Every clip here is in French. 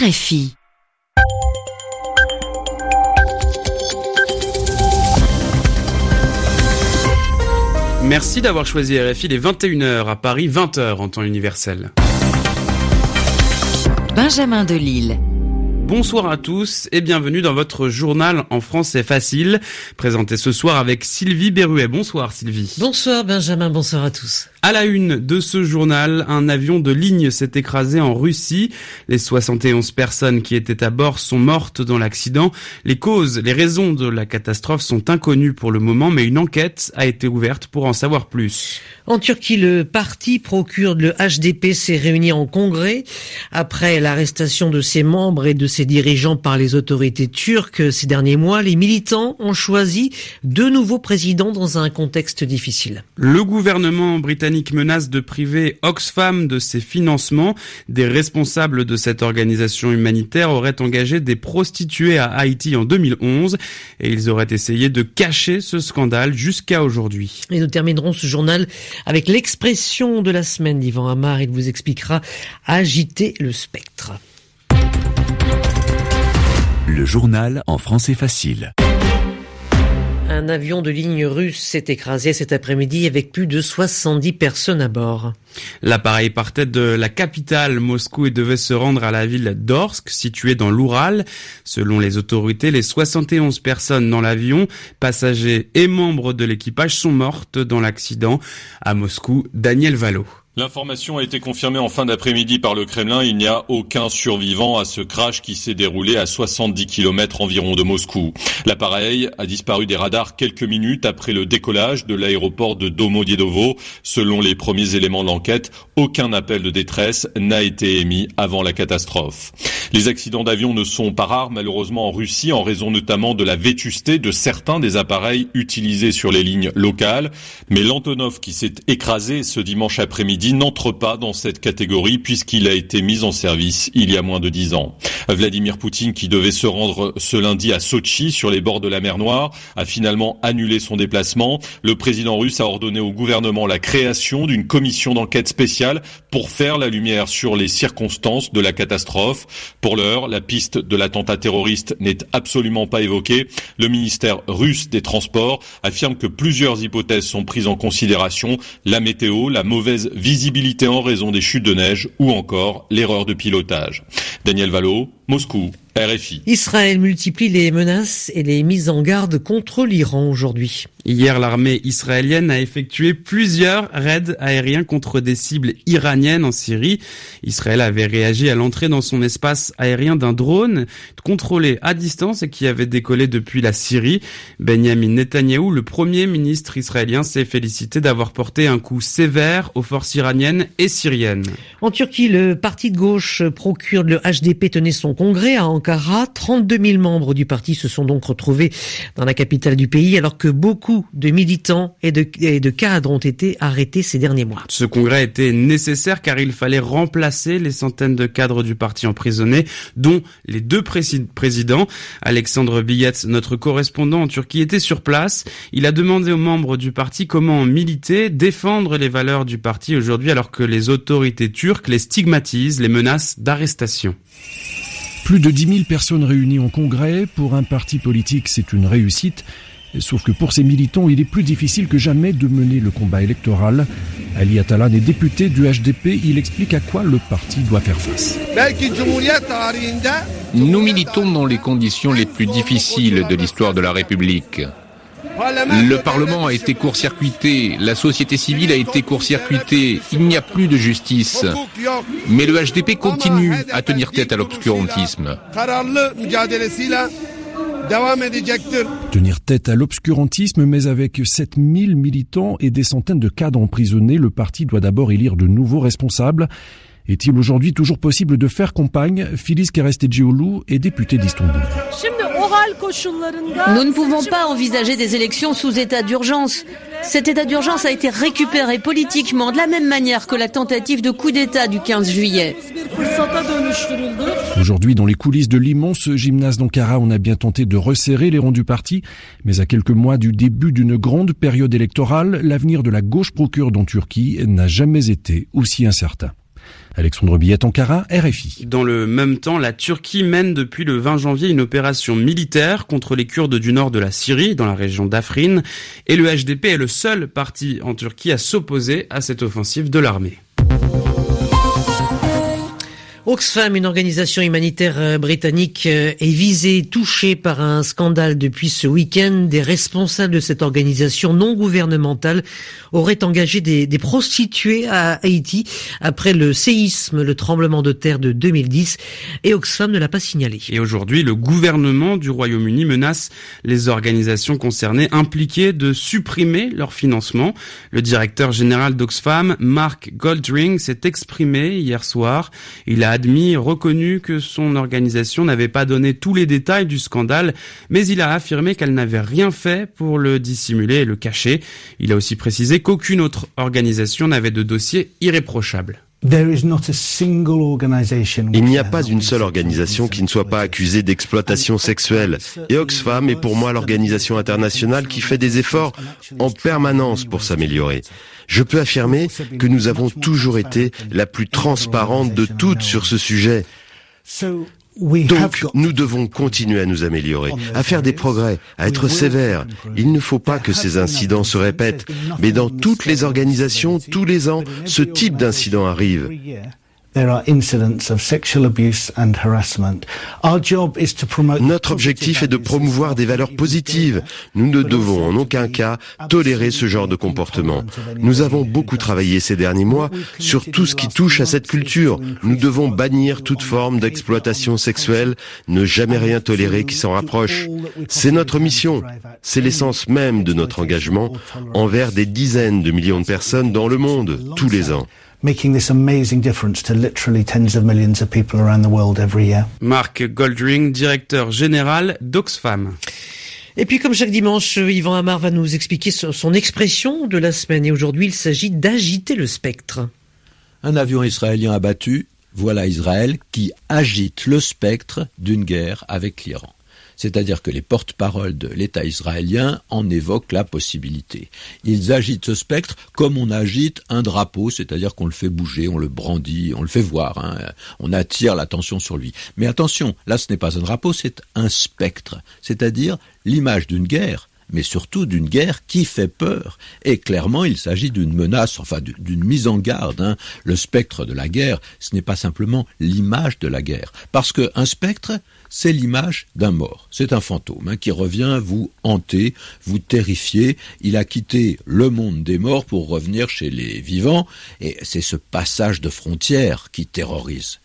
RFI. Merci d'avoir choisi RFI les 21h à Paris, 20h en temps universel. Benjamin Delille. Bonsoir à tous et bienvenue dans votre journal en français facile, présenté ce soir avec Sylvie Berruet. Bonsoir Sylvie. Bonsoir Benjamin, bonsoir à tous. À la une de ce journal, un avion de ligne s'est écrasé en Russie. Les 71 personnes qui étaient à bord sont mortes dans l'accident. Les causes, les raisons de la catastrophe sont inconnues pour le moment, mais une enquête a été ouverte pour en savoir plus. En Turquie, le parti procure le HDP s'est réuni en congrès après l'arrestation de ses membres et de ses dirigeants par les autorités turques ces derniers mois. Les militants ont choisi deux nouveaux présidents dans un contexte difficile. Le gouvernement britannique menace de priver Oxfam de ses financements. Des responsables de cette organisation humanitaire auraient engagé des prostituées à Haïti en 2011 et ils auraient essayé de cacher ce scandale jusqu'à aujourd'hui. Et nous terminerons ce journal avec l'expression de la semaine d'Ivan Amar. Il vous expliquera agiter le spectre. Le journal en français facile. Un avion de ligne russe s'est écrasé cet après-midi avec plus de 70 personnes à bord. L'appareil partait de la capitale Moscou et devait se rendre à la ville d'Orsk, située dans l'Oural. Selon les autorités, les 71 personnes dans l'avion, passagers et membres de l'équipage, sont mortes dans l'accident. À Moscou, Daniel Valo. L'information a été confirmée en fin d'après-midi par le Kremlin. Il n'y a aucun survivant à ce crash qui s'est déroulé à 70 km environ de Moscou. L'appareil a disparu des radars quelques minutes après le décollage de l'aéroport de Domodiedovo. Selon les premiers éléments de l'enquête, aucun appel de détresse n'a été émis avant la catastrophe. Les accidents d'avion ne sont pas rares malheureusement en Russie en raison notamment de la vétusté de certains des appareils utilisés sur les lignes locales. Mais l'Antonov qui s'est écrasé ce dimanche après-midi n'entre pas dans cette catégorie puisqu'il a été mis en service il y a moins de dix ans. Vladimir Poutine, qui devait se rendre ce lundi à Sochi, sur les bords de la mer Noire, a finalement annulé son déplacement. Le président russe a ordonné au gouvernement la création d'une commission d'enquête spéciale pour faire la lumière sur les circonstances de la catastrophe. Pour l'heure, la piste de l'attentat terroriste n'est absolument pas évoquée. Le ministère russe des Transports affirme que plusieurs hypothèses sont prises en considération. La météo, la mauvaise visibilité visibilité en raison des chutes de neige ou encore l'erreur de pilotage. Daniel Valo, Moscou. RFI. Israël multiplie les menaces et les mises en garde contre l'Iran aujourd'hui. Hier, l'armée israélienne a effectué plusieurs raids aériens contre des cibles iraniennes en Syrie. Israël avait réagi à l'entrée dans son espace aérien d'un drone contrôlé à distance et qui avait décollé depuis la Syrie. Benjamin Netanyahou, le premier ministre israélien, s'est félicité d'avoir porté un coup sévère aux forces iraniennes et syriennes. En Turquie, le parti de gauche procure le HDP tenait son congrès à Ankara. 32 000 membres du parti se sont donc retrouvés dans la capitale du pays alors que beaucoup de militants et de, cadres ont été arrêtés ces derniers mois. Ce congrès était nécessaire car il fallait remplacer les centaines de cadres du parti emprisonnés, dont les deux présidents. Alexandre Billet, notre correspondant en Turquie, était sur place. Il a demandé aux membres du parti comment militer, défendre les valeurs du parti aujourd'hui alors que les autorités turques les stigmatisent, les menacent d'arrestation. Plus de 10 000 personnes réunies en congrès. Pour un parti politique, c'est une réussite. Sauf que pour ces militants, il est plus difficile que jamais de mener le combat électoral. Ali Atalan est député du HDP. Il explique à quoi le parti doit faire face. Nous militons dans les conditions les plus difficiles de l'histoire de la République. Le Parlement a été court-circuité, la société civile a été court-circuitée, il n'y a plus de justice. Mais le HDP continue à tenir tête à l'obscurantisme. Tenir tête à l'obscurantisme, mais avec 7000 militants et des centaines de cadres emprisonnés, le parti doit d'abord élire de nouveaux responsables. Est-il aujourd'hui toujours possible de faire campagne? Filiz Kerestecioglu est député d'Istanbul. Nous ne pouvons pas envisager des élections sous état d'urgence. Cet état d'urgence a été récupéré politiquement de la même manière que la tentative de coup d'État du 15 juillet. Aujourd'hui, dans les coulisses de l'immense gymnase d'Ankara, on a bien tenté de resserrer les rangs du parti, mais à quelques mois du début d'une grande période électorale, l'avenir de la gauche procure en Turquie n'a jamais été aussi incertain. Alexandre Billet, Ankara, RFI. Dans le même temps, la Turquie mène depuis le 20 janvier une opération militaire contre les Kurdes du nord de la Syrie, dans la région d'Afrin, et le HDP est le seul parti en Turquie à s'opposer à cette offensive de l'armée. Oxfam, une organisation humanitaire euh, britannique, euh, est visée, touchée par un scandale depuis ce week-end. Des responsables de cette organisation non gouvernementale auraient engagé des, prostituées à Haïti après le séisme, le tremblement de terre de 2010, et Oxfam ne l'a pas signalé. Et aujourd'hui, le gouvernement du Royaume-Uni menace les organisations concernées impliquées de supprimer leur financement. Le directeur général d'Oxfam, Mark Goldring, s'est exprimé hier soir. Il a admis, reconnu que son organisation n'avait pas donné tous les détails du scandale, mais il a affirmé qu'elle n'avait rien fait pour le dissimuler et le cacher. Il a aussi précisé qu'aucune autre organisation n'avait de dossier irréprochable. Il n'y a pas une seule organisation qui ne soit pas accusée d'exploitation sexuelle. Et Oxfam est pour moi l'organisation internationale qui fait des efforts en permanence pour s'améliorer. Je peux affirmer que nous avons toujours été la plus transparente de toutes sur ce sujet. Donc, nous devons continuer à nous améliorer, à faire des progrès, à être sévères. Il ne faut pas que ces incidents se répètent, mais dans toutes les organisations, tous les ans, ce type d'incident arrive. Notre objectif est de promouvoir des valeurs positives. Nous ne devons en aucun cas tolérer ce genre de comportement. Nous avons beaucoup travaillé ces derniers mois sur tout ce qui touche à cette culture. Nous devons bannir toute forme d'exploitation sexuelle, ne jamais rien tolérer qui s'en rapproche. C'est notre mission. C'est l'essence même de notre engagement envers des dizaines de millions de personnes dans le monde tous les ans making this amazing difference to literally tens of millions of people around the world every year. Mark Goldring, directeur général d'Oxfam. Et puis comme chaque dimanche, Yvan Amar va nous expliquer son expression de la semaine. Et aujourd'hui, il s'agit d'agiter le spectre. Un avion israélien abattu, voilà Israël qui agite le spectre d'une guerre avec l'Iran c'est-à-dire que les porte-paroles de l'État israélien en évoquent la possibilité. Ils agitent ce spectre comme on agite un drapeau, c'est-à-dire qu'on le fait bouger, on le brandit, on le fait voir, hein. on attire l'attention sur lui. Mais attention, là ce n'est pas un drapeau, c'est un spectre, c'est-à-dire l'image d'une guerre mais surtout d'une guerre qui fait peur. Et clairement, il s'agit d'une menace, enfin d'une mise en garde. Hein. Le spectre de la guerre, ce n'est pas simplement l'image de la guerre. Parce qu'un spectre, c'est l'image d'un mort. C'est un fantôme hein, qui revient vous hanter, vous terrifier. Il a quitté le monde des morts pour revenir chez les vivants, et c'est ce passage de frontière qui terrorise.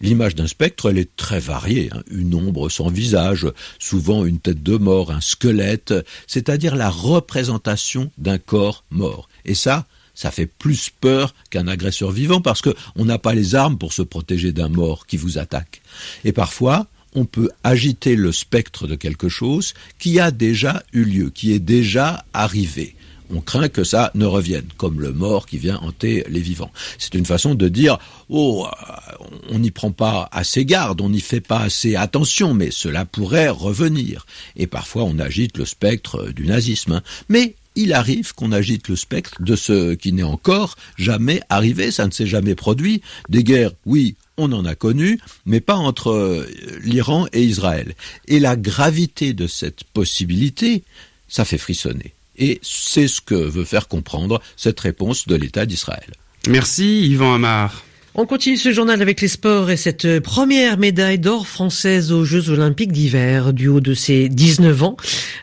L'image d'un spectre, elle est très variée. Hein. Une ombre sans visage, souvent une tête de mort, un squelette, c'est-à-dire la représentation d'un corps mort. Et ça, ça fait plus peur qu'un agresseur vivant parce qu'on n'a pas les armes pour se protéger d'un mort qui vous attaque. Et parfois, on peut agiter le spectre de quelque chose qui a déjà eu lieu, qui est déjà arrivé. On craint que ça ne revienne, comme le mort qui vient hanter les vivants. C'est une façon de dire, oh, euh, on n'y prend pas assez garde, on n'y fait pas assez attention, mais cela pourrait revenir. Et parfois on agite le spectre du nazisme. Hein. Mais il arrive qu'on agite le spectre de ce qui n'est encore jamais arrivé, ça ne s'est jamais produit. Des guerres, oui, on en a connu, mais pas entre euh, l'Iran et Israël. Et la gravité de cette possibilité, ça fait frissonner. Et c'est ce que veut faire comprendre cette réponse de l'État d'Israël. Merci Yvan Amar. On continue ce journal avec les sports et cette première médaille d'or française aux Jeux Olympiques d'hiver. Du haut de ses 19 ans,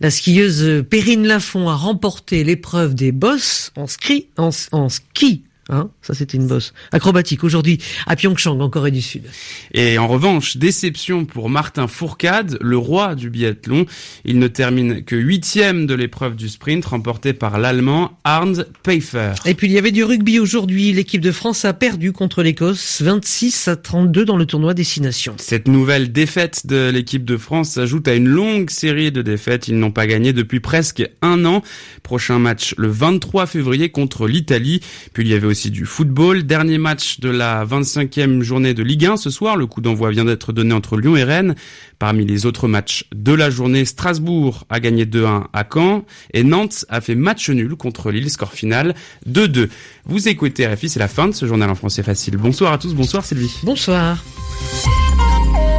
la skieuse Perrine Lafont a remporté l'épreuve des bosses en ski, en, en ski Hein ça, c'était une bosse acrobatique aujourd'hui à Pyeongchang, en Corée du Sud. Et en revanche, déception pour Martin Fourcade, le roi du biathlon. Il ne termine que huitième de l'épreuve du sprint, remportée par l'Allemand Arndt Pfeiffer. Et puis, il y avait du rugby aujourd'hui. L'équipe de France a perdu contre l'Écosse, 26 à 32 dans le tournoi Destination. Cette nouvelle défaite de l'équipe de France s'ajoute à une longue série de défaites. Ils n'ont pas gagné depuis presque un an. Prochain match le 23 février contre l'Italie. Puis il y avait aussi aussi du football. Dernier match de la 25e journée de Ligue 1 ce soir. Le coup d'envoi vient d'être donné entre Lyon et Rennes. Parmi les autres matchs de la journée, Strasbourg a gagné 2-1 à Caen et Nantes a fait match nul contre Lille, score final 2-2. Vous écoutez RFI, c'est la fin de ce journal en français facile. Bonsoir à tous, bonsoir Sylvie. Bonsoir.